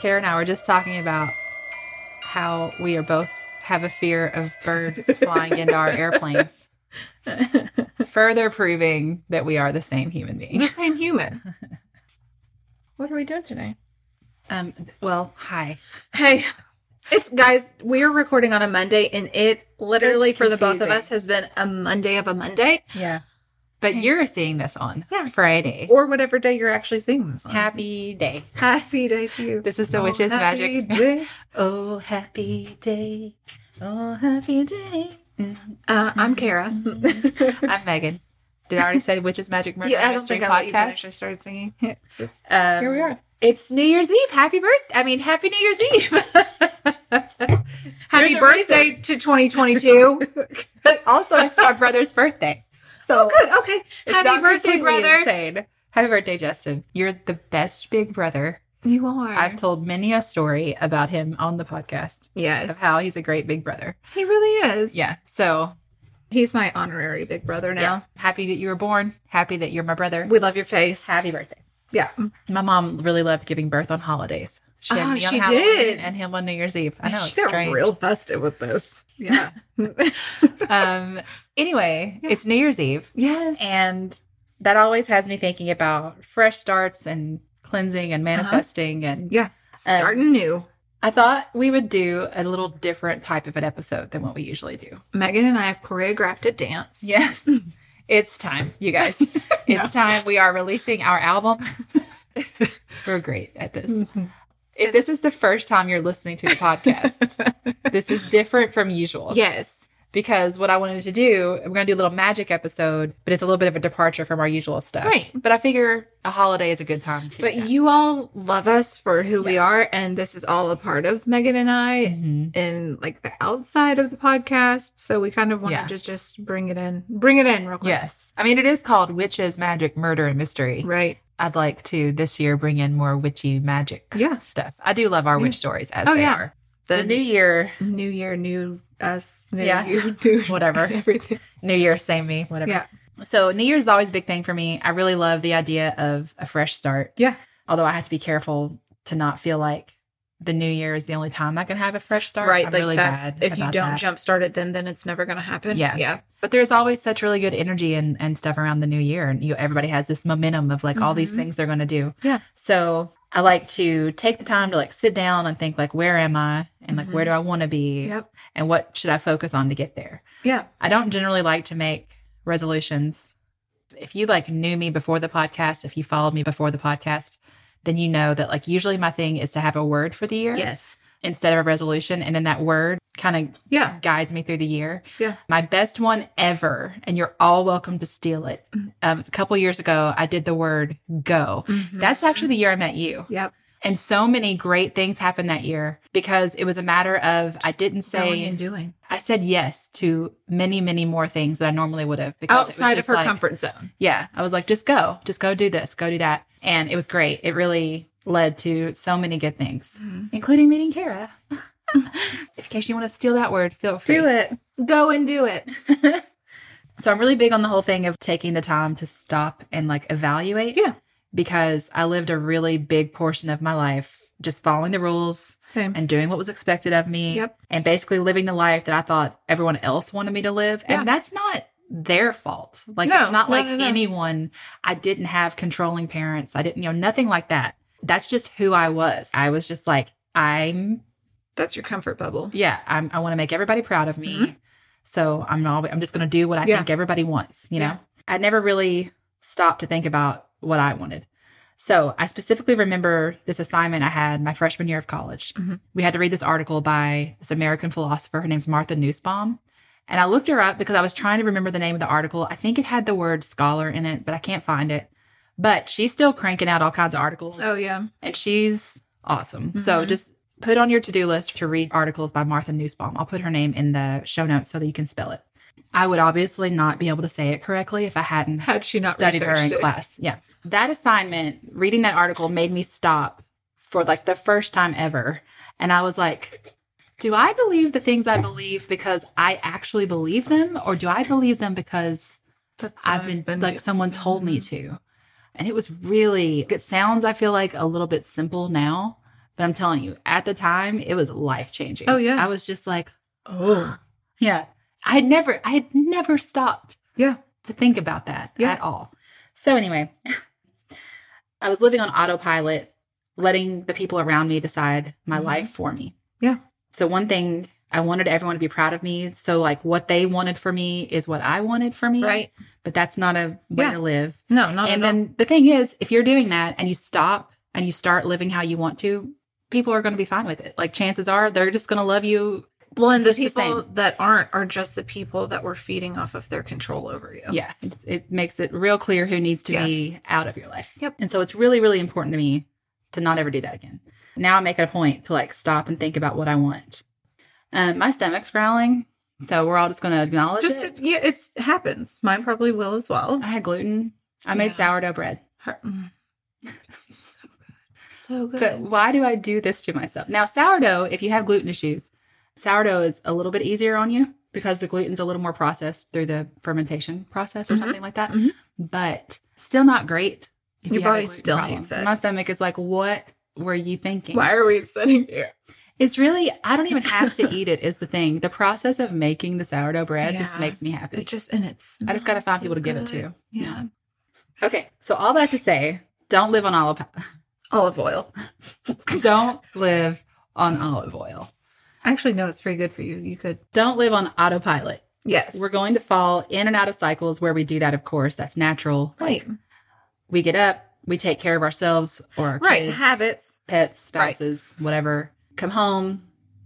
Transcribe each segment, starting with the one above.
Kara and I were just talking about how we are both have a fear of birds flying into our airplanes. Further proving that we are the same human being. The same human. what are we doing today? Um, well, hi. Hey, it's guys, we're recording on a Monday and it literally It's for the both of us has been a Monday of a Monday Yeah. But you're seeing this on Yeah. Friday. or whatever day you're actually seeing this on. Happy day. Happy day to you. This is the Oh, witch's magic. day. Oh, happy day. Oh, happy day. Uh, I'm Kara. I'm Megan. Did I already say witch's magic murder yeah, I don't think I let you finish. I podcast? started singing. It's- it's- Um, Here we are. It's New Year's Eve. Happy birth! I mean, Happy New Year's Eve. Happy There's birthday to 2022. also, it's my brother's birthday. So oh, Good. Okay. it's Happy birthday, brother. Insane. Happy birthday, Justin. You're the best big brother. You are. I've told many a story about him on the podcast yes. of how he's a great big brother. he really is. Yeah. So He's my honorary big brother now. yeah, happy that you were born. Happy that you're my brother. We love your face. Happy birthday. Yeah. My mom really loved giving birth on holidays. She had Oh, me on she Halloween did. and him on New Year's Eve. I know it's she got strange. real festive with this. Yeah. um anyway it's new year's eve yes. and that always has me thinking about fresh starts and cleansing and uh-huh. manifesting and yeah. Starting uh, new. i thought we would do a little different type of an episode than what we usually do Megan and I have choreographed a dance. yes it's time you guys it's time we are releasing our album we're great at this mm-hmm. If this is the first time you're listening to the podcast this is different from usual Yes. because what I wanted to do, we're going to do a little magic episode, but it's a little bit of a departure from our usual stuff. Right. But I figure a holiday is a good time. But that. you all love us for who we are, and this is all a part of Megan and I Mm-hmm. in like the outside of the podcast. So we kind of wanted Yeah. to just bring it in, bring it in real quick. yes. I mean, it is called Witches, Magic, Murder, and Mystery. Right. I'd like to this year bring in more witchy magic Yeah. stuff. I do love our witch stories as Oh, they yeah. are. The new year, New year, new us. New Yeah. you, new whatever. everything. New year, same me, whatever. Yeah. So New Year's is always a big thing for me. I really love the idea of a fresh start. Yeah. Although I have to be careful to not feel like the new year is the only time I can have a fresh start. Right. I'm like really that's bad if you don't that. jumpstart it, then then it's never going to happen. Yeah. Yeah. But there's always such really good energy and, and stuff around the new year. And you everybody has this momentum of like all these things they're gonna do. Mm-hmm. Yeah. So I like to take the time to like sit down and think like where am I? And like where do I wanna be? Mm-hmm. Yep. And what should I focus on to get there? Yeah. I don't generally like to make resolutions. If you like knew me before the podcast, if you followed me before the podcast, then you know that like usually my thing is to have a word for the year Yes. instead of a resolution. And then that word kind of Yeah. guides me through the year. Yeah. My best one ever, and you're all welcome to steal it. Mm-hmm. Um, it a couple years ago, I did the word go. That's actually the year I met you. Yep. And so many great things happened that year because it was a matter of I didn't say and doing I said yes to many, many more things that I normally would have because it was outside of her like- comfort zone. Yeah. I was like, just go, just go do this, go do that. And it was great. It really led to so many good things, Mm-hmm. including meeting Kara. in case you want to steal that word, feel free. Do it. Go and do it. So I'm really big on the whole thing of taking the time to stop and like evaluate. Yeah. Because I lived a really big portion of my life just following the rules Same. and doing what was expected of me. Yep. And basically living the life that I thought everyone else wanted me to live. Yeah. And that's not their fault. Like No, it's not no, like no, anyone I didn't have controlling parents. I didn't, you know, nothing like that. That's just who I was. I was just like, I'm That's your comfort bubble. yeah, I'm, I want to make everybody proud of me. Mhm. So I'm not, I'm just going to do what I Yeah. think everybody wants, you know? Yeah. I never really stopped to think about what I wanted. So I specifically remember this assignment I had my freshman year of college. Mhm. We had to read this article by this American philosopher. Her name's Martha Nussbaum. And I looked her up because I was trying to remember the name of the article. I think it had the word scholar in it, but I can't find it. But she's still cranking out all kinds of articles Oh yeah. and she's awesome. So Mhm. just put on your to-do list to read articles by Martha Nussbaum. I'll put her name in the show notes so that you can spell it. I would obviously not be able to say it correctly if I hadn't Had she not studied her in it. class. Yeah. That assignment, reading that article made me stop for like the first time ever. And I was like, do I believe the things I believe because I actually believe them or do I believe them because That's what I've been, like someone told me mm-hmm. to. And it was really, it sounds, I feel like, a little bit simple now, But I'm telling you, at the time, it was life changing. Oh, yeah. I was just like, Oh. yeah. I had never, I had never stopped Yeah. to think about that Yeah. at all. So anyway, I was living on autopilot, letting the people around me decide my Mhm. life for me. Yeah. So one thing I wanted everyone to be proud of me. So like what they wanted for me is what I wanted for me. Right. But that's not a way Yeah. to live. No, not and at all. then the thing is, if you're doing that and you stop and you start living how you want to, people are going to be fine with it. Like chances are they're just going to love you. Well, and the just the people that aren't are just the people that were feeding off of their control over you. Yeah. It's, it makes it real clear who needs to Yes. be out of your life. Yep. And so it's really, really important to me to not ever do that again. Now I make it a point to like stop and think about what I want. Um, my stomach's growling. So we're all just going to acknowledge Just it. yeah, it's happens. Mine probably will as well. I had gluten. I made Yeah. sourdough bread. Her- mm. This is so good. So good. But why do I do this to myself? Now, sourdough, if you have gluten issues, sourdough is a little bit easier on you because the gluten's a little more processed through the fermentation process or Mhm. something like that. Mhm. But still not great. If Your you body still problem. hates it. My stomach is like, what were you thinking? Why are we sitting here? It's really, I don't even have to eat it, is the thing. The process of making the sourdough bread just makes me happy. It just and it's. I just got to find so people to give it to. Yeah. Okay. So, all that to say, don't live on olive, Olive oil. don't live on olive oil. Actually, no, it's pretty good for you. You could. Don't live on autopilot. Yes. We're going to fall in and out of cycles where we do that, of course. That's natural. right. Like we get up, we take care of ourselves or our Right. kids, Habits. pets, Right. spouses, whatever. Come home,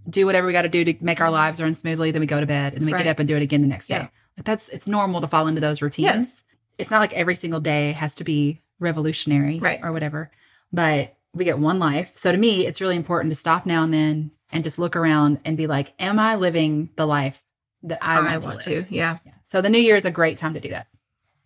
do whatever we got to do to make our lives run smoothly. Then we go to bed and then we Right. get up and do it again the next day. Yeah. Like that's it's normal to fall into those routines. Yes. It's not like every single day has to be revolutionary Right. or whatever. But we get one life. So to me, it's really important to stop now and then and just look around and be like, am I living the life that I, I, want, want to? to. Yeah. Yeah. So the new year is a great time to do that.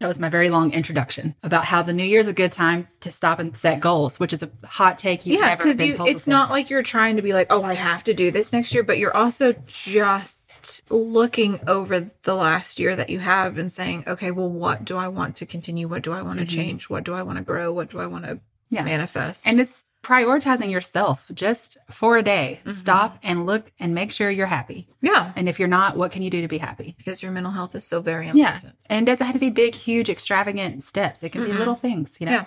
That was my very long introduction about how the new year is a good time to stop and set goals, which is a hot take you've yeah, because been you told it's before. not like you're trying to be like, oh, I have to do this next year, but you're also just looking over the last year that you have and saying, okay, well, what do I want to continue? What do I want to Mhm. change? What do I want to grow? What do I want to Yeah. manifest? And it's prioritizing yourself just for a day. Mhm. Stop and look and make sure you're happy. yeah, And if you're not, what can you do to be happy? because your mental health is so very important. Yeah. And it doesn't have to be big, huge, extravagant steps. It can be Mhm. little things, you know? Yeah.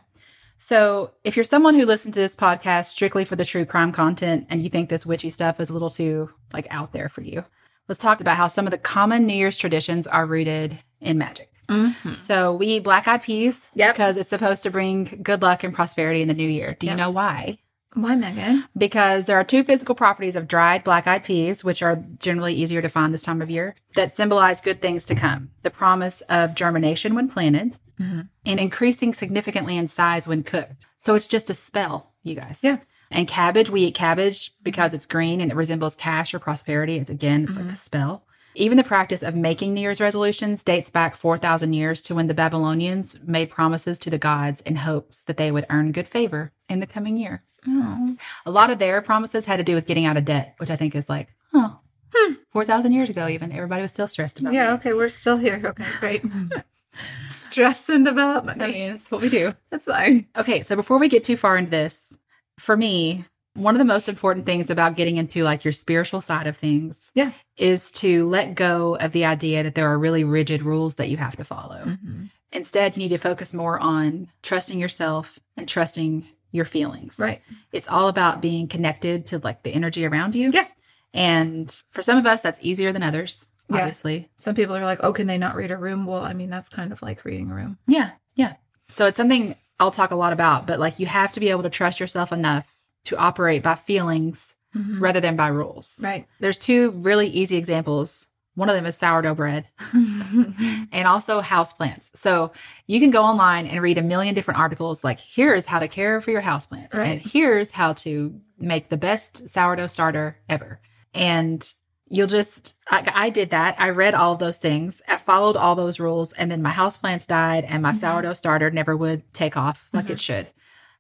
So if you're someone who listens to this podcast strictly for the true crime content and you think this witchy stuff is a little too like out there for you, let's talk about how some of the common New Year's traditions are rooted in magic. Mhm. So we eat black eyed peas Yep. because it's supposed to bring good luck and prosperity in the new year. Do you Yep. know why? Why, Megan? because there are two physical properties of dried black eyed peas, which are generally easier to find this time of year, that symbolize good things to come. The promise of germination when planted Mhm. and increasing significantly in size when cooked. So it's just a spell, you guys. Yeah. And cabbage, we eat cabbage because it's green and it resembles cash or prosperity. It's again, it's like a spell. Even the practice of making New Year's resolutions dates back 4,000 years to when the Babylonians made promises to the gods in hopes that they would earn good favor in the coming year. Oh. A lot of their promises had to do with getting out of debt, which I think is like, oh, hmm. 4,000 years ago, even everybody was still stressed about Yeah, it. okay, we're still here. Okay, great. Stressing about money. mean, it's what we do. That's fine. Okay, so before we get too far into this, for me, one of the most important things about getting into like your spiritual side of things Yeah. is to let go of the idea that there are really rigid rules that you have to follow. Mm-hmm. Instead, you need to focus more on trusting yourself and trusting your feelings. Right. It's all about being connected to like the energy around you. Yeah. And for some of us, that's easier than others, Yeah. obviously. Some people are like, oh, can they not read a room? Well, I mean, that's kind of like reading a room. Yeah. Yeah. So it's something I'll talk a lot about, but like you have to be able to trust yourself enough to operate by feelings mm-hmm. rather than by rules. Right. There's two really easy examples. One of them is sourdough bread and also houseplants. So you can go online and read a million different articles like here's how to care for your houseplants Right. and here's how to make the best sourdough starter ever. And you'll just I, I did that. I read all of those things. I followed all those rules and then my houseplants died and my mm-hmm. sourdough starter never would take off like mm-hmm. it should.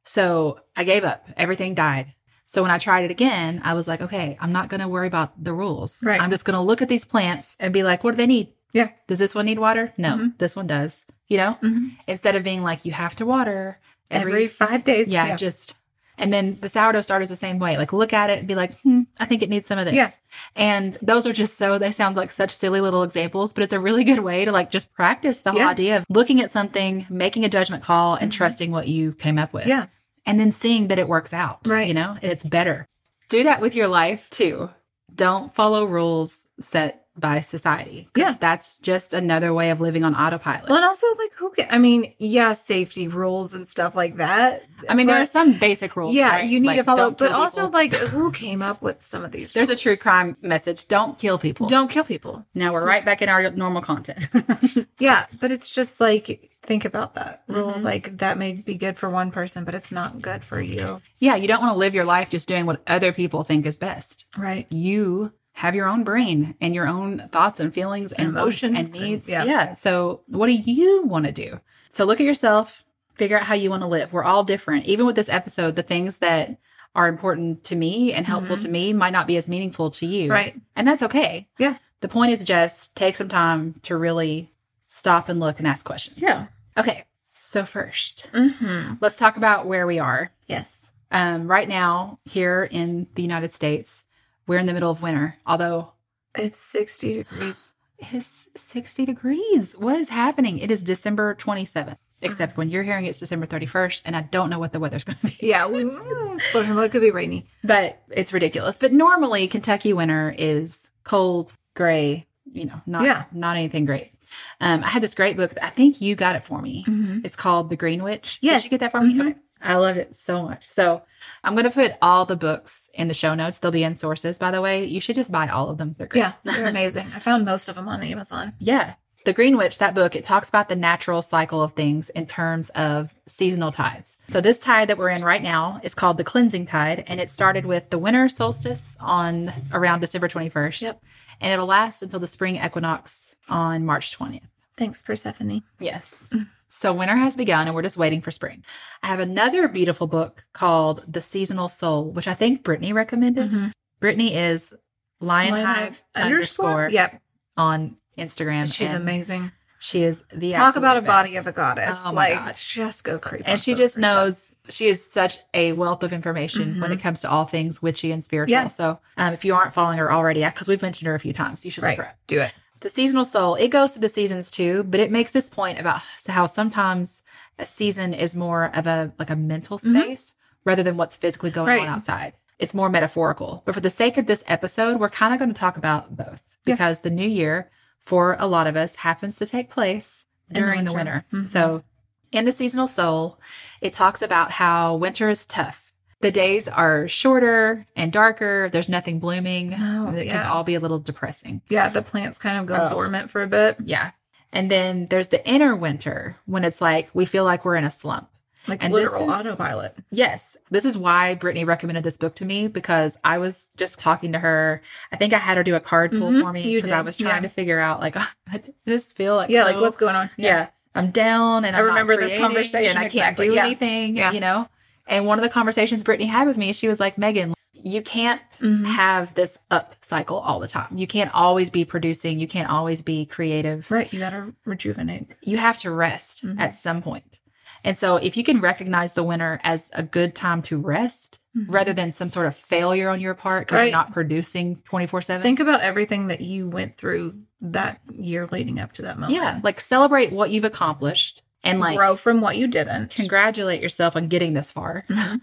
So I gave up. Everything died. So when I tried it again, I was like, okay, I'm not going to worry about the rules. Right. I'm just going to look at these plants and be like, what do they need? Yeah. Does this one need water? No, this one does. You know, Mhm. instead of being like, you have to water Every five days. yeah, just And then the sourdough starter is the same way. Like look at it and be like, hmm, I think it needs some of this. Yeah. And those are just so, they sound like such silly little examples, but it's a really good way to like just practice the whole Yeah. idea of looking at something, making a judgment call and trusting what you came up with. Yeah. And then seeing that it works out. Right. You know, and it's better. Do that with your life too. Don't follow rules set by society. Yeah. That's just another way of living on autopilot. Well, and also like who can? I mean, yeah, safety rules and stuff like that. I mean, there are some basic rules. Yeah, right? you need Like, to follow, but also people. like who came up with some of these? there's a true crime message. Don't kill people. Don't kill people. Now we're right back in our normal content. Yeah, but it's just like think about that rule. Mm-hmm. Like that may be good for one person, but it's not good for you. yeah, you don't want to live your life just doing what other people think is best. Right. You have your own brain and your own thoughts and feelings and emotions and Emotions and- needs. yeah. yeah. So what do you want to do? So look at yourself, figure out how you want to live. We're all different. Even with this episode, the things that are important to me and helpful to me might not be as meaningful to you. Mm-hmm. Right. And that's okay. Yeah. The point is just take some time to really stop and look and ask questions. Yeah. Okay. So 1st Mm-hmm. let's talk about where we are. Yes. Um, right now, here in the United States, we're in the middle of winter. Although It's sixty degrees. it's 60 degrees. What is happening? It is December 27th. Except when you're hearing it's December 31st, and I don't know what the weather's going to be. Yeah, we mm, it could be rainy. But it's ridiculous. But normally, Kentucky winter is cold, gray. You know, not Yeah. not anything great. Um, I had this great book. I think you got it for me. It's called The Green Witch. Yes. Did you get that for me? Okay. I loved it so much. So I'm going to put all the books in the show notes. They'll be in sources, by the way. You should just buy all of them. They're great. Yeah, they're amazing. I found most of them on Amazon. Yeah. The Green Witch, that book, it talks about the natural cycle of things in terms of seasonal tides. So this tide that we're in right now is called the cleansing tide, and it started with the winter solstice on around December 21st. Yep. And it'll last until the spring equinox on March 20th. Thanks, Persephone. Yes. So winter has begun and we're just waiting for spring. I have another beautiful book called The Seasonal Soul, which I think Brittany recommended. Mm-hmm. Brittany is Lionhive underscore Yep, on Instagram. she's amazing. She is the Talk about a absolute body best. of a goddess. Oh my like, God. just go creep. and she just of her stuff. knows she is such a wealth of information when it comes to all things witchy and spiritual. Yeah. So um, if you aren't following her already, because we've mentioned her a few times, you should Right. look her up. Do it. The seasonal soul, it goes through the seasons too, but it makes this point about how sometimes a season is more of a like a mental space rather than what's physically going Mm-hmm. Right. on outside. It's more metaphorical. But for the sake of this episode, we're kind of going to talk about both Yeah. because the new year for a lot of us happens to take place the during the winter. winter. Mm-hmm. So in the seasonal soul, it talks about how winter is tough. The days are shorter and darker. There's nothing blooming. Oh, it can all be a little depressing. Yeah, the plants kind of go Oh. dormant for a bit, Yeah. And then there's the inner winter when it's like we feel like we're in a slump. Like And this literal is- autopilot. Yes. This is why Brittany recommended this book to me because I was just talking to her. I think I had her do a card pull Mhm, for me because I was trying yeah. to figure out like I just feel like Yeah, like what's going on? yeah. I'm down and I I'm not remember this conversation and I can't exactly, do yeah. anything, Yeah. you know? And one of the conversations Brittany had with me, she was like, Megan, you can't Mm-hmm. have this up cycle all the time. You can't always be producing. You can't always be creative. Right, you gotta rejuvenate. You have to rest Mm-hmm. at some point. And so if you can recognize the winter as a good time to rest rather than some sort of failure on your part because Mm-hmm. Right. you're not producing 24 7. Think about everything that you went through that year leading up to that moment. Yeah. Like celebrate what you've accomplished and like grow from what you didn't. congratulate yourself on getting this far. Mm-hmm.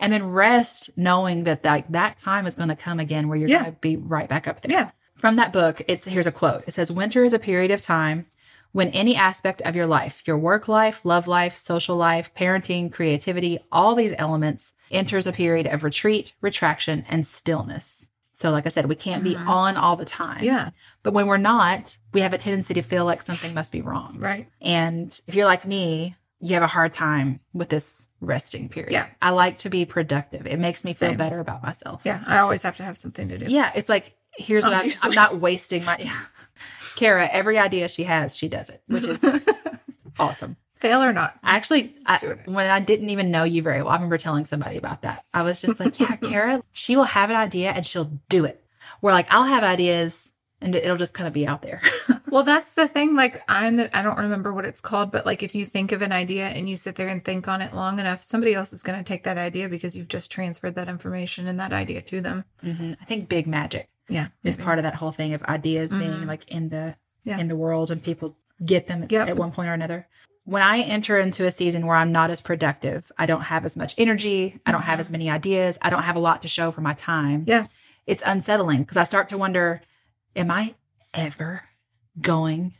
and then rest knowing that that, that time is going to come again where you're Yeah. going to be right back up there. Yeah. From that book, it's here's a quote. It says, Winter is a period of time when any aspect of your life, your work life, love life, social life, parenting, creativity, all these elements enters a period of retreat, retraction, and stillness. So, like I said, we can't be on all the time. Mm-hmm. Yeah. But when we're not, we have a tendency to feel like something must be wrong. Right. And if you're like me, you have a hard time with this resting period. Yeah. I like to be productive. It makes me feel better about myself. Yeah. I always have to have something to do. Yeah. It's like, here's what I'm, I'm not wasting my. Kara, every idea she has, she does it, which is awesome. Fail or not. I actually, I, when I didn't even know you very well, I remember telling somebody about that. I was just like, yeah, Kara, she will have an idea and she'll do it. Where like I'll have ideas and it'll just kind of be out there. Well, that's the thing. Like, I'm the, I don't remember what it's called, but like, if you think of an idea and you sit there and think on it long enough, somebody else is going to take that idea because you've just transferred that information and that idea to them. Mhm. I think big magic Yeah. is part of that whole thing of ideas being mm-hmm. like in the Yeah. in the world and people get them Yep. at one point or another. When I enter into a season where I'm not as productive, I don't have as much energy, I don't have mm-hmm. as many ideas, I don't have a lot to show for my time. Yeah. It's unsettling because I start to wonder, am I ever going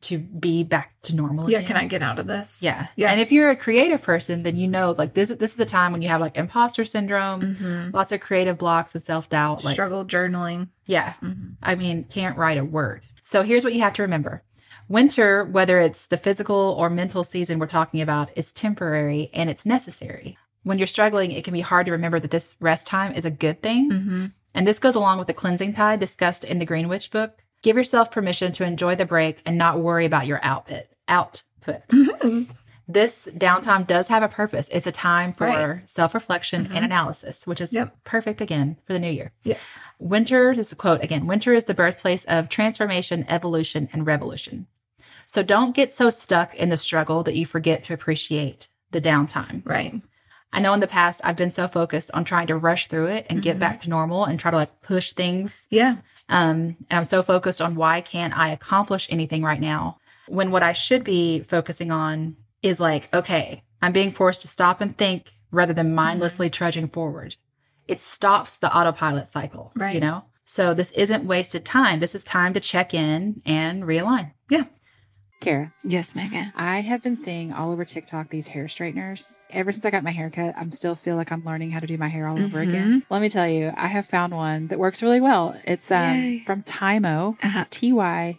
to be back to normal Mm-hmm. Yeah. again? Can I get out of this? Yeah. Yeah. And if you're a creative person, then you know like this this is the time when you have like imposter syndrome, Mm-hmm. lots of creative blocks and self-doubt. Like Struggle journaling. yeah. Mm-hmm. I mean, can't write a word. So here's what you have to remember. Winter, whether it's the physical or mental season we're talking about, is temporary and it's necessary. When you're struggling, it can be hard to remember that this rest time is a good thing. Mm-hmm. And this goes along with the cleansing tide discussed in the Green Witch book. Give yourself permission to enjoy the break and not worry about your output. Output. Mm-hmm. this downtime does have a purpose. It's a time for Right. self-reflection and mm-hmm. analysis, which is Yep. perfect again for the new year. Yes. Winter, this is a quote again winter is the birthplace of transformation, evolution, and revolution. So don't get so stuck in the struggle that you forget to appreciate the downtime. Right. I know in the past I've been so focused on trying to rush through it and get mm-hmm. back to normal and try to like push things. Yeah. Um, and I'm so focused on why can't I accomplish anything right now when what I should be focusing on is like, okay, I'm being forced to stop and think rather than mindlessly trudging forward. It stops the autopilot cycle, Right. you know? So this isn't wasted time. This is time to check in and realign. Yeah. Kara, Yes, Megan. I have been seeing all over TikTok these hair straighteners. Ever since I got my haircut, I'm still feel like I'm learning how to do my hair all over again. Let me tell you, I have found one that works really well. It's um, from Tymo, Uh-huh. T Y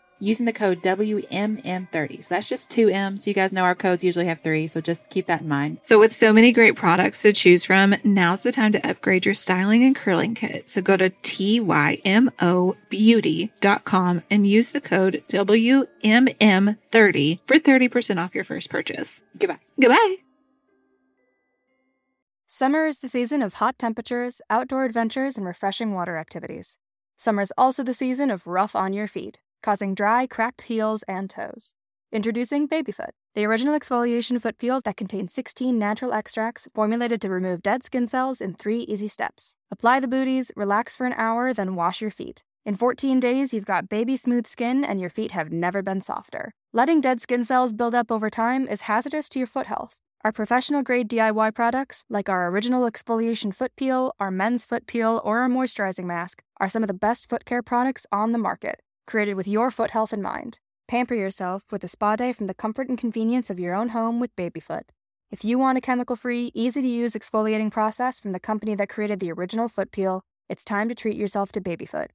using the code WMM30. So that's just two M's. You guys know our codes usually have three, so just keep that in mind. So, with so many great products to choose from, now's the time to upgrade your styling and curling kit. So, go to TYMOBeauty.com and use the code WMM30 for 30% off your first purchase. Goodbye. Goodbye. Summer is the season of hot temperatures, outdoor adventures, and refreshing water activities. Summer is also the season of rough on your feet, causing dry, cracked heels and toes. Introducing Babyfoot, the original exfoliation foot peel that contains 16 natural extracts formulated to remove dead skin cells in three easy steps. Apply the booties, relax for an hour, then wash your feet. In 14 days, you've got baby smooth skin and your feet have never been softer. Letting dead skin cells build up over time is hazardous to your foot health. Our professional grade DIY products, like our original exfoliation foot peel, our men's foot peel, or our moisturizing mask, are some of the best foot care products on the market, created with your foot health in mind. Pamper yourself with a spa day from the comfort and convenience of your own home with Babyfoot. If you want a chemical free, easy to use exfoliating process from the company that created the original foot peel, it's time to treat yourself to Babyfoot.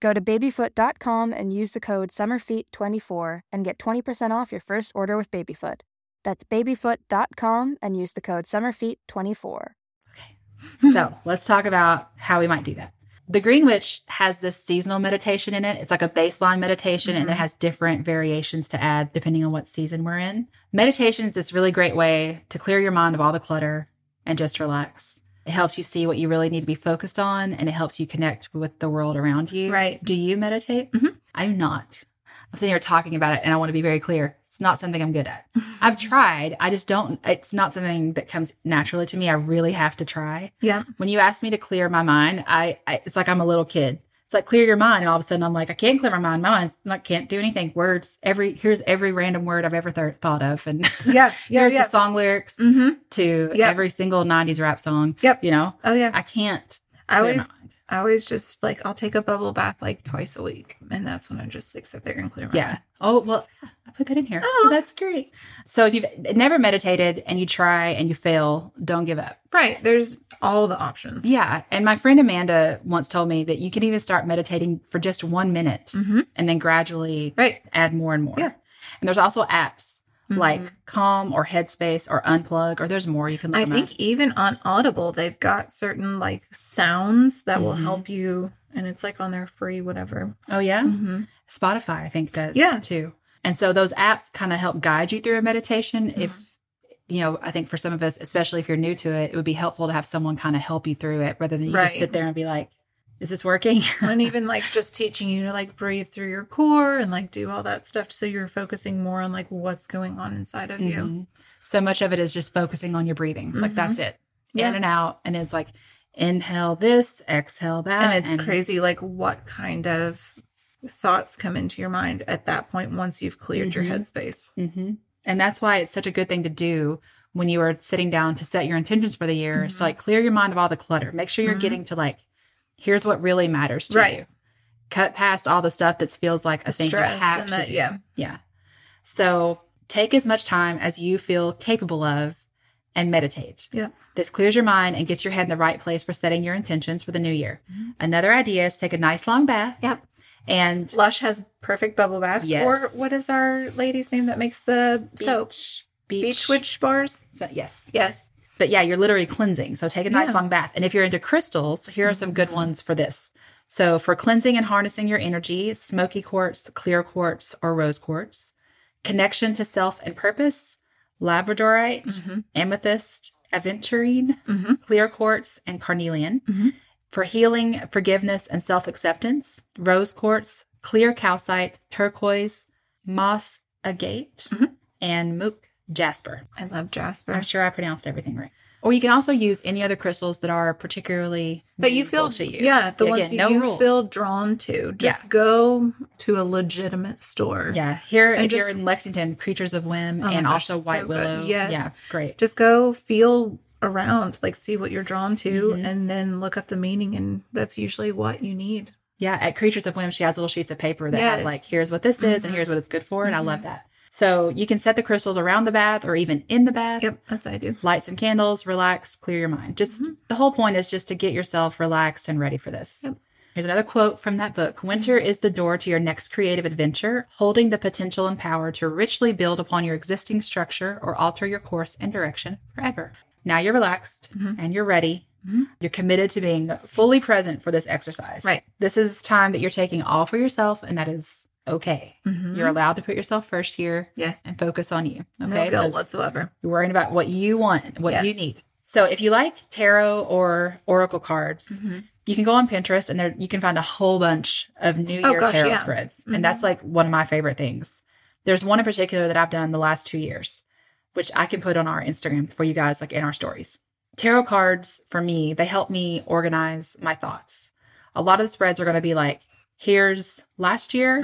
Go to babyfoot.com and use the code SUMMERFEET24 and get 20% off your first order with Babyfoot. That's babyfoot.com and use the code SUMMERFEET24. Okay. so let's talk about how we might do that. The Green Witch has this seasonal meditation in it. It's like a baseline meditation and it mm-hmm. has different variations to add depending on what season we're in. Meditation is this really great way to clear your mind of all the clutter and just relax. It helps you see what you really need to be focused on and it helps you connect with the world around you. Right. Do you meditate? Mm-hmm. I do not. I'm sitting here talking about it and I want to be very clear. It's not something I'm good at. I've tried. I just don't, it's not something that comes naturally to me. I really have to try. Yeah. When you ask me to clear my mind, I, I it's like I'm a little kid. It's like clear your mind, and all of a sudden I'm like, I can't clear my mind. My mind's I can't do anything. Words, every here's every random word I've ever th- thought of, and Yeah. Yeah. here's yeah. the song lyrics Mm-hmm. to Yep. every single '90s rap song. Yep. you know, Oh yeah. I can't. I always. I always just like I'll take a bubble bath like twice a week, and that's when I just like sit there and clear my Yeah. mind. Oh well, I put that in here. Oh. So that's great. So if you've never meditated and you try and you fail, don't give up. Right. There's all the options. Yeah. And my friend Amanda once told me that you can even start meditating for just one minute mm-hmm. and then gradually Right. add more and more. Yeah. And there's also apps like Calm or Headspace or Unplug, or there's more you can look I think even on Audible, they've got certain like sounds that will Mhm. help you, and it's like on their free whatever. Oh, yeah. Mm-hmm. Spotify, I think, does Yeah. too. And so those apps kind of help guide you through a meditation. Mm-hmm. If, you know, I think for some of us, especially if you're new to it, it would be helpful to have someone kind of help you through it rather than you just sit there and be like, is this working? and even like just teaching you to like breathe through your core and like do all that stuff, so you're focusing more on like what's going on inside of you. Mhm. So much of it is just focusing on your breathing. Like that's it. Mm-hmm. Yeah. In and out. And it's like inhale this, exhale that. And it's crazy, like what kind of thoughts come into your mind at that point once you've cleared your headspace. hmm And that's why it's such a good thing to do when you are sitting down to set your intentions for the year is to like clear your mind of all the clutter. Make sure you're getting to like, here's what really matters to Right. you. Cut past all the stuff that feels like a thing you have and to that- do. yeah. Yeah. So take as much time as you feel capable of and meditate. Yeah. This clears your mind and gets your head in the right place for setting your intentions for the new year. Mm-hmm. Another idea is take a nice long bath. Yep. And Lush has perfect bubble baths. Yes. Or what is our lady's name that makes the soap? beach, Beach witch bars? So, yes. Yes. But yeah, you're literally cleansing. So take a nice Yeah. long bath. And if you're into crystals, here are some good ones for this. So for cleansing and harnessing your energy, smoky quartz, clear quartz, or rose quartz. Connection to self and purpose, labradorite, mm-hmm. amethyst, aventurine, mm-hmm. clear quartz, and carnelian. Mm-hmm. For healing, forgiveness, and self acceptance, rose quartz, clear calcite, turquoise, moss agate, and mook jasper. I love Jasper. I'm sure I pronounced everything right. Or you can also use any other crystals that are particularly That you feel to you. Yeah, the Again, ones no you rules. feel drawn to. Just go to a legitimate store. Yeah, here And if just- you're in Lexington, Creatures of Whim Oh and gosh, also so White good. Willow. Yes. yeah, great. Just go feel around, like see what you're drawn to, Mm-hmm. and then look up the meaning, and that's usually what you need. Yeah, at Creatures of Whim, she has little sheets of paper that have like, here's what this is and here's what it's good for, and I love that. So you can set the crystals around the bath or even in the bath. Yep, that's what I do. Light some candles, relax, clear your mind. Just mm-hmm. the whole point is just to get yourself relaxed and ready for this. Yep. Here's another quote from that book. Winter mm-hmm. is the door to your next creative adventure, holding the potential and power to richly build upon your existing structure or alter your course and direction forever. Now you're relaxed mm-hmm. and you're ready. You're committed to being fully present for this exercise. Right. This is time that you're taking all for yourself, and that is okay. You're allowed to put yourself first here Yes. and focus on you. Okay. No guilt whatsoever. you're worrying about what you want, what you need. So if you like tarot or oracle cards, Mm-hmm. you can go on Pinterest and there you can find a whole bunch of New Oh, Year gosh, tarot yeah. Mm-hmm. spreads. And that's like one of my favorite things. There's one in particular that I've done the last two years, which I can put on our Instagram for you guys, like in our stories. Tarot cards for me, they help me organize my thoughts. A lot of the spreads are going to be like, here's last year,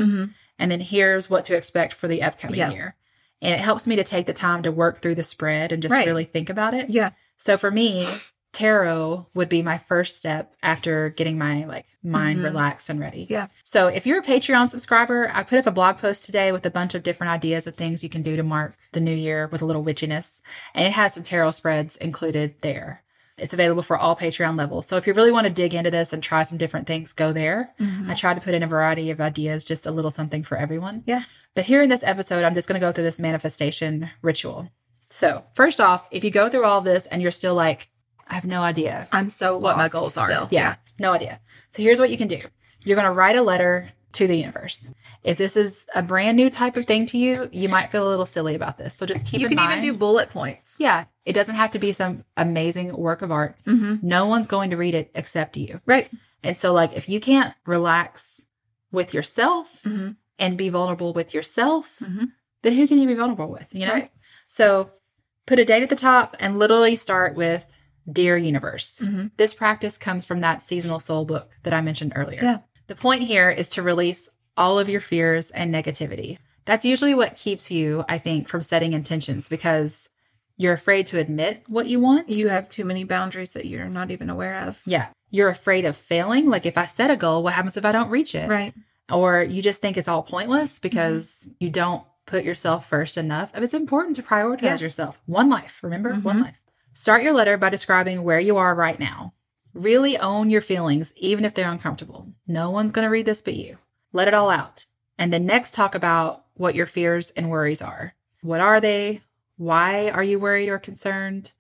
and then here's what to expect for the upcoming Mm-hmm. Yeah. year. And it helps me to take the time to work through the spread and just Right. really think about it. Yeah. So for me, tarot would be my first step after getting my like mind relaxed and ready. Mm-hmm. Yeah. So if you're a Patreon subscriber, I put up a blog post today with a bunch of different ideas of things you can do to mark the new year with a little witchiness. And it has some tarot spreads included there. It's available for all Patreon levels. So if you really want to dig into this and try some different things, go there. Mm-hmm. I try to put in a variety of ideas, just a little something for everyone. Yeah. But here in this episode, I'm just going to go through this manifestation ritual. So, first off, if you go through all this and you're still like, I have no idea I'm so what my goals are. still. Yeah, no idea. So, here's what you can do you're going to write a letter to the universe. If this is a brand new type of thing to you, you might feel a little silly about this. So, just keep You can mind. even do bullet points. yeah, it doesn't have to be some amazing work of art. No one's going to read it except you. Right. And so, like, if you can't relax with yourself Mm-hmm. and be vulnerable with yourself, then who can you be vulnerable with? You know? Right. So, put a date at the top and literally start with Dear Universe. Mm-hmm. This practice comes from that seasonal soul book that I mentioned earlier. Yeah. The point here is to release all of your fears and negativity. That's usually what keeps you, I think, from setting intentions because you're afraid to admit what you want. You have too many boundaries that you're not even aware of. yeah. You're afraid of failing. Like if I set a goal, what happens if I don't reach it? Right. Or you just think it's all pointless because you don't put yourself first enough. It's important to prioritize Yeah. yourself. One life, remember? One mm-hmm. life. Start your letter by describing where you are right now. Really own your feelings, even if they're uncomfortable. No one's going to read this but you. Let it all out. And then next, talk about what your fears and worries are. What are they? Why are you worried or concerned?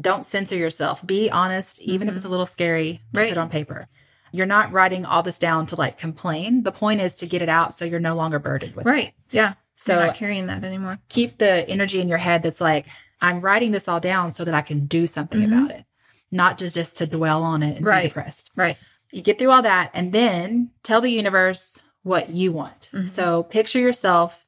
Don't censor yourself. Be honest, even if mm-hmm. it's a little scary to Right. put on paper. You're not writing all this down to like complain. The point is to get it out so you're no longer burdened with it. Right. Yeah. So- you're not carrying that anymore. Keep the energy in your head that's like, I'm writing this all down so that I can do something mm-hmm. about it, not just just to dwell on it and Right. be depressed. Right. You get through all that and then tell the universe what you want. Mm-hmm. So picture yourself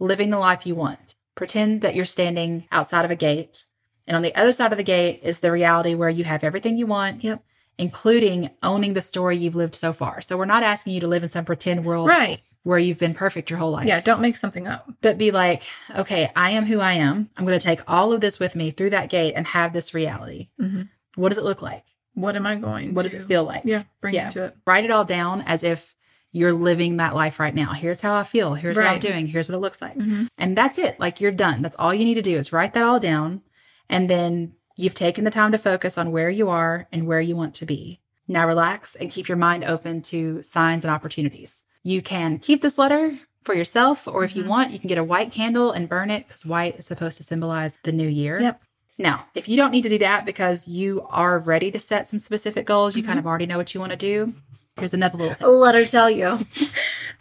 living the life you want. Pretend that you're standing outside of a gate. And on the other side of the gate is the reality where you have everything you want, Yep. including owning the story you've lived so far. So we're not asking you to live in some pretend world Right. where you've been perfect your whole life. Yeah. Don't make something up. But be like, okay, I am who I am. I'm going to take all of this with me through that gate and have this reality. Mm-hmm. What does it look like? What am I going What to does it feel like? Yeah. Bring Yeah. it to it. Write it all down as if you're living that life right now. Here's how I feel. Here's what I'm doing. Here's what it looks like. Mm-hmm. And that's it. Like you're done. That's all you need to do is write that all down. And then you've taken the time to focus on where you are and where you want to be. Now relax and keep your mind open to signs and opportunities. You can keep this letter for yourself, or if you mm-hmm. want, you can get a white candle and burn it because white is supposed to symbolize the new year. Yep. Now, if you don't need to do that because you are ready to set some specific goals, you kind mm-hmm. of already know what you want to do. Here's another little thing. Let her tell you.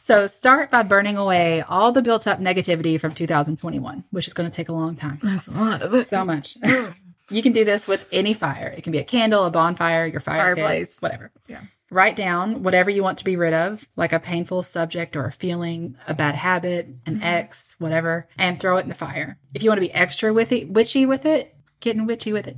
So start by burning away all the built up negativity from 2021, which is going to take a long time. That's a lot of it. So much. you can do this with any fire. It can be a candle, a bonfire, your fire pit, Fireplace. whatever. Yeah. Write down whatever you want to be rid of, like a painful subject or a feeling, a bad habit, an mm-hmm. ex, whatever, and throw it in the fire. If you want to be extra with it, witchy with it, getting witchy with it.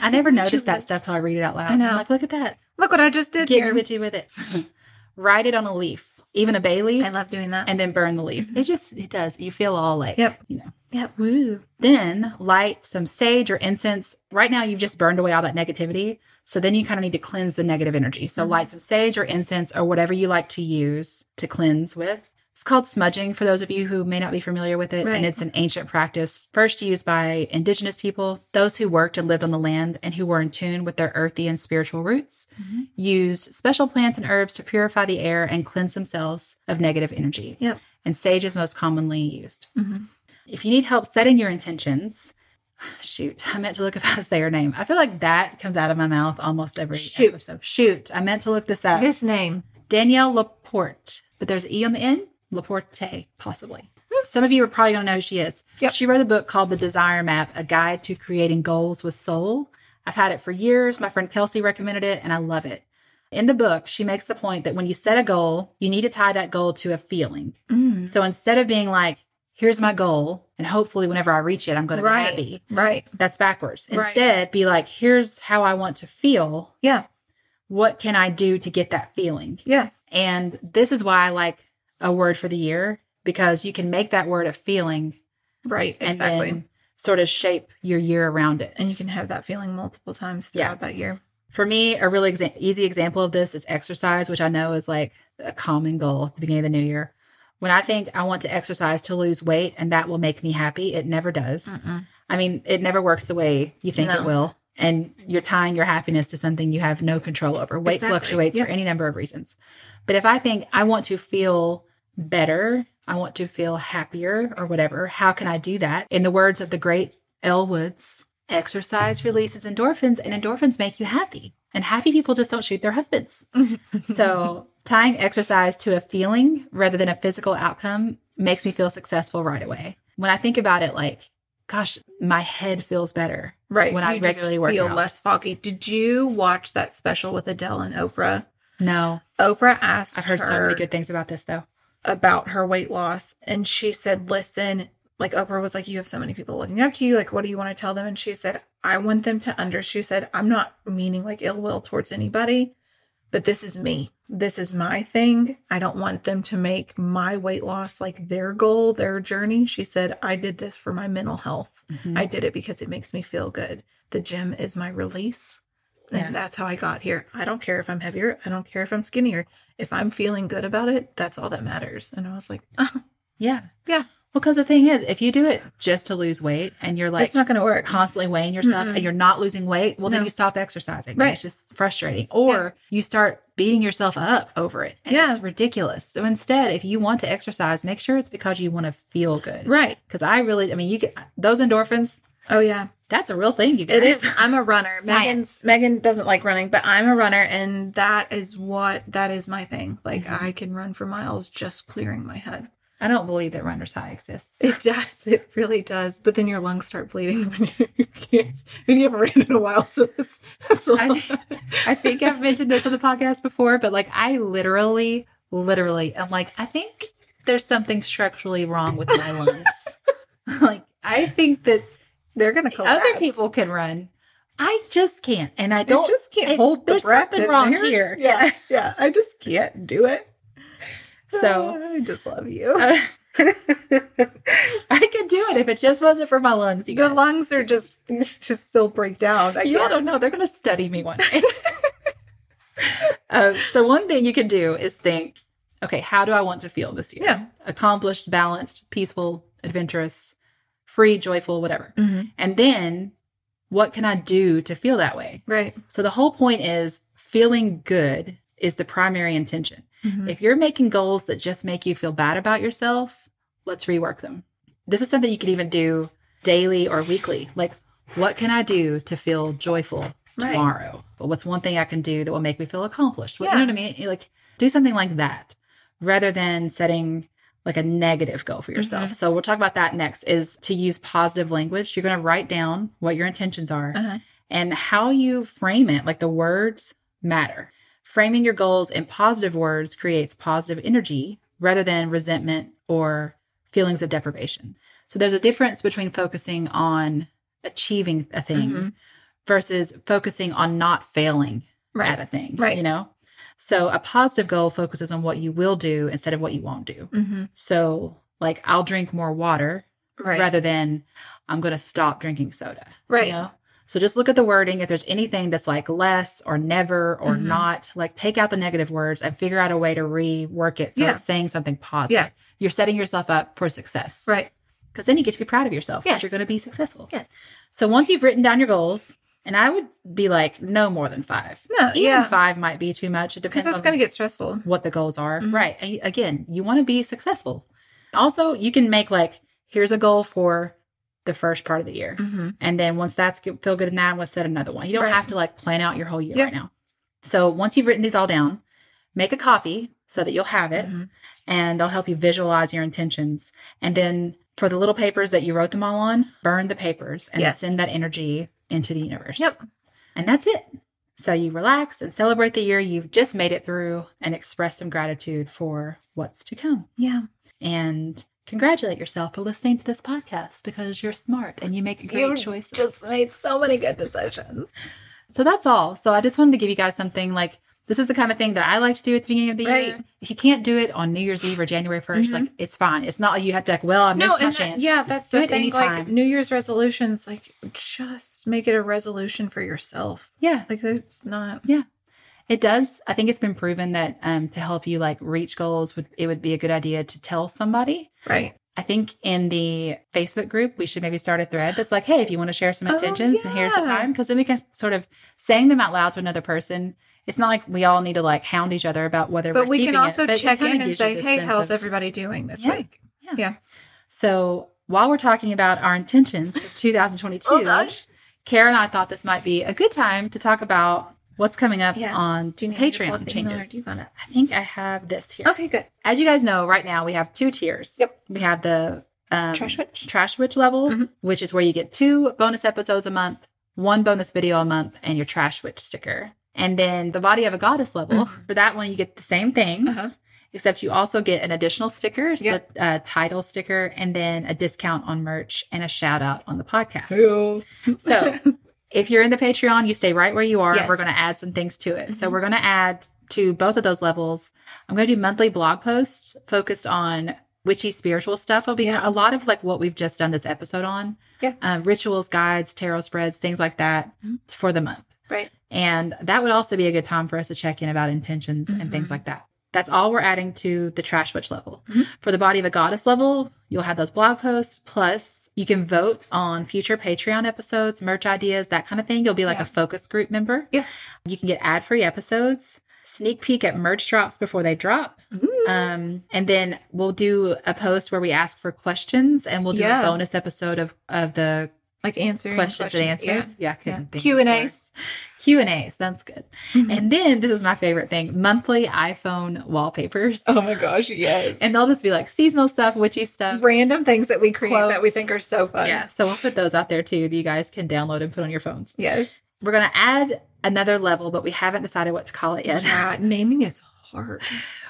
I never noticed that stuff till I read it out loud. I know. I'm like, look at that. Look what I just did Get here. witchy with it. Write it on a leaf, even a bay leaf. I love doing that. and then burn the leaves. Mm-hmm. It just it does. You feel all like Yep. you know. Yep. Woo. Then light some sage or incense. Right now you've just burned away all that negativity. So then you kind of need to cleanse the negative energy. So mm-hmm. light some sage or incense or whatever you like to use to cleanse with. It's called smudging for those of you who may not be familiar with it. Right. And it's an ancient practice first used by indigenous people, those who worked and lived on the land and who were in tune with their earthy and spiritual roots, mm-hmm. used special plants and herbs to purify the air and cleanse themselves of negative energy Yep. and sage is most commonly used. Mm-hmm. If you need help setting your intentions, shoot, I meant to look up how to say her name. I feel like that comes out of my mouth almost every Shoot. episode. Shoot, I meant to look this up. This name. Danielle Laporte, but there's an E on the end. Laporte, possibly. Some of you are probably going to know who she is. Yep. She wrote a book called The Desire Map, a guide to creating goals with soul. I've had it for years. My friend Kelsey recommended it, and I love it. In the book, she makes the point that when you set a goal, you need to tie that goal to a feeling. Mm. So instead of being like, here's my goal, and hopefully whenever I reach it, I'm going to be happy, Right. that's backwards. Right. Instead, be like, here's how I want to feel. Yeah. What can I do to get that feeling? Yeah. And this is why I like a word for the year because you can make that word a feeling Right. and Exactly. then sort of shape your year around it. and you can have that feeling multiple times Yeah. throughout that year. For me, a really exa- easy example of this is exercise, which I know is like a common goal at the beginning of the new year. When I think I want to exercise to lose weight and that will make me happy, it never does. I mean, it never works the way you think it will. And you're tying your happiness to something you have no control over. Weight Exactly. fluctuates Yep. for any number of reasons. But if I think I want to feel better, I want to feel happier or whatever, how can I do that? In the words of the great Elle Woods, exercise releases endorphins and endorphins make you happy. And happy people just don't shoot their husbands. so tying exercise to a feeling rather than a physical outcome makes me feel successful right away. When I think about it, like, gosh, my head feels better Right. when I regularly work feel out. less foggy. Did you watch that special with Adele and Oprah? no, Oprah asked I've heard so many good things about this though. about her weight loss, and she said, "Listen." Like Oprah was like, "You have so many people looking up to you. Like, what do you want to tell them?" And she said, "I want them to under." She said, "I'm not meaning like ill will towards anybody, but this is me. This is my thing. I don't want them to make my weight loss like their goal, their journey." She said, "I did this for my mental health. Mm-hmm. I did it because it makes me feel good. The gym is my release." And Yeah. that's how I got here. I don't care if I'm heavier. I don't care if I'm skinnier. If I'm feeling good about it, that's all that matters. And I was like, oh, Yeah. yeah, Because the thing is, if you do it just to lose weight and you're like it's not going to work. constantly weighing yourself and you're not losing weight, well, then you stop exercising. Right. It's just frustrating. Or you start beating yourself up over it. And Yeah. it's ridiculous. So instead, if you want to exercise, make sure it's because you want to feel good. Right. Because I really, I mean, you get those endorphins, Oh, yeah. that's a real thing, you guys. It is. I'm a runner. Science. Megan, Megan doesn't like running, but I'm a runner. And that is what, that is my thing. Like, mm-hmm. I can run for miles just clearing my head. I don't believe that runner's high exists. It does. It really does. But then your lungs start bleeding when you can't, and you haven't ran in a while. So that's, that's a I. I think I've mentioned this on the podcast before, but like I literally, literally, I'm like, I think there's something structurally wrong with my lungs. like I think that they're going to collapse. other people can run. I just can't, and I don't. just can't it- hold the There's breath something wrong here. Yeah. Yeah. I just can't do it. So I just love you. I could do it if it just wasn't for my lungs. You guys. lungs are just just still break down. I You don't know. They're going to study me one day. uh, so one thing you can do is think, okay, how do I want to feel this year? Yeah. Accomplished, balanced, peaceful, adventurous, free, joyful, whatever. Mm-hmm. And then what can I do to feel that way? Right. So the whole point is feeling good is the primary intention. Mm-hmm. If you're making goals that just make you feel bad about yourself, let's rework them. This is something you could even do daily or weekly. Like, what can I do to feel joyful Right. tomorrow? But what's one thing I can do that will make me feel accomplished? What- Yeah. You know what I mean? Like, do something like that rather than setting like a negative goal for yourself. Mm-hmm. So we'll talk about that next is to use positive language. You're going to write down what your intentions are Uh-huh. and how you frame it. Like the words matter. Framing your goals in positive words creates positive energy rather than resentment or feelings of deprivation. So there's a difference between focusing on achieving a thing Mm-hmm. versus focusing on not failing Right. at a thing. Right. You know? So a positive goal focuses on what you will do instead of what you won't do. Mm-hmm. So like I'll drink more water Right. rather than I'm going to stop drinking soda. Right. You know? So just look at the wording. If there's anything that's like less or never or Mm-hmm. not, like take out the negative words and figure out a way to rework it so Yeah. it's saying something positive. Yeah. You're setting yourself up for success. Right. Because then you get to be proud of yourself. Yes. You're going to be successful. Yes. So once you've written down your goals, and I would be like no more than five. No, Even yeah. five might be too much. It depends. Because that's going to get stressful. what the goals are. Mm-hmm. Right. And again, you want to be successful. Also, you can make like, here's a goal for the first part of the year. Mm-hmm. And then once that's good, feel good in that, let's set another one. You don't Right. have to like plan out your whole year Yeah. right now. So once you've written these all down, make a copy so that you'll have it Mm-hmm. and they'll help you visualize your intentions. And then for the little papers that you wrote them all on, burn the papers and Yes. send that energy into the universe. Yep. And that's it. So you relax and celebrate the year you've just made it through and express some gratitude for what's to come. Yeah. And congratulate yourself for listening to this podcast because you're smart and you make great You choices. just made so many good decisions. So that's all. So I just wanted to give you guys something like this is the kind of thing that I like to do at the beginning of the Right. year. If you can't do it on New Year's Eve or January 1st, mm-hmm. like it's fine. It's not like you have to like, well, I missed my that- chance. yeah, that's do the thing. Like. New Year's resolutions, like just make it a resolution for yourself. yeah. Like it's not. Yeah. It does. I think it's been proven that um, to help you like reach goals would it would be a good idea to tell somebody. Right. I think in the Facebook group, we should maybe start a thread that's like, hey, if you want to share some intentions, then here's the Oh, time. Because then we can sort of saying them out loud to another person. It's not like we all need to like hound each other about whether But we're we can also but it check in and say, hey, how's of- everybody doing this Yeah. week? Yeah. Yeah. So while we're talking about our intentions for 2022, Oh. Kara and I thought this might be a good time to talk about what's coming up Yes. on Do you need me to pull Patreon changes. do you want it? I think I have this here. Okay, good. As you guys know, right now we have two tiers. Yep. We have the um, Trash Witch. Trash Witch level, which is where you get two bonus episodes a month, one bonus video a month, and your Trash Witch sticker. And then the Body of a Goddess level, for that one, you get the same things, Uh-huh. except you also get an additional sticker, so Yep. a title sticker, and then a discount on merch and a shout out on the podcast. So if you're in the Patreon, you stay right where you are. Yes. We're going to add some things to it. So mm-hmm. we're going to add to both of those levels. I'm going to do monthly blog posts focused on witchy spiritual stuff. It'll be Yeah. a lot of like what we've just done this episode on. Yeah. Um, rituals, guides, tarot spreads, things like that mm-hmm. for the month. Right. And that would also be a good time for us to check in about intentions and things mm-hmm. like that. That's all we're adding to the Trash Witch level. For the Body of a Goddess level, you'll have those blog posts. Plus, you can vote on future Patreon episodes, merch ideas, that kind of thing. You'll be like Yeah. a focus group member. Yeah. You can get ad free episodes, sneak peek at merch drops before they drop. Um, and then we'll do a post where we ask for questions and we'll do Yeah. a bonus episode of, of the Like answering questions and answers. Yeah, I couldn't Yeah. Q and A's. Q and A's. That's good. Mm-hmm. And then this is my favorite thing: monthly iPhone wallpapers. Oh my gosh, yes. And they'll just be like seasonal stuff, witchy stuff. random things that we create that we think are so fun. Yeah, so we'll put those out there too that you guys can download and put on your phones. Yes. We're gonna add another level, but we haven't decided what to call it yet. Yeah. Naming is hard.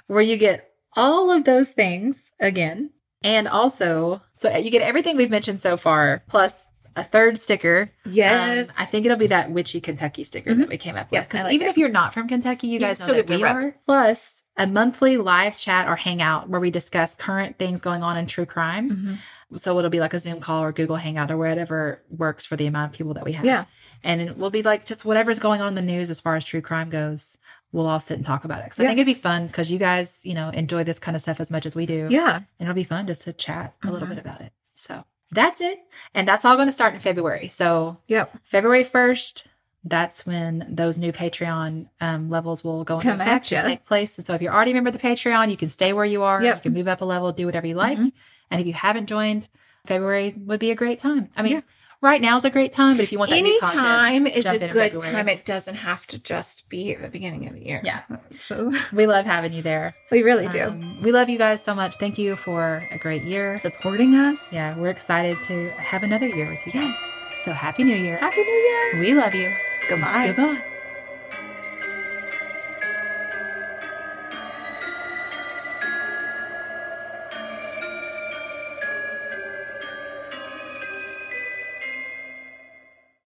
where you get all of those things again. And also, so you get everything we've mentioned so far, plus a third sticker. Yes. Um, I think it'll be that witchy Kentucky sticker that we came up with. Yeah, Because like even it. if you're not from Kentucky, you, guys know still that get we rep. are. Plus, a monthly live chat or hangout where we discuss current things going on in true crime. Mm-hmm. So it'll be like a Zoom call or Google Hangout or whatever works for the amount of people that we have. Yeah. And it will be like just whatever's going on in the news as far as true crime goes. We'll all sit and talk about it. Because I think it'd be fun because you guys, you know, enjoy this kind of stuff as much as we do. Yeah. And it'll be fun just to chat a Mm-hmm. little bit about it. So that's it. And that's all going to start in February. So Yep. February 1st, that's when those new Patreon um, levels will go into Come effect and take place. And so if you're already a member of the Patreon, you can stay where you are. Yep. You can move up a level, do whatever you like. Mm-hmm. And if you haven't joined, February would be a great time. I mean, right now is a great time, but if you want that new content, Anytime is a good time. It doesn't have to just be at the beginning of the year. Yeah. So We love having you there. we really do. Um, we love you guys so much. Thank you for a great year. Supporting us. Yeah, we're excited to have another year with you guys. So happy New Year. Happy New Year. We love you. Goodbye. Goodbye.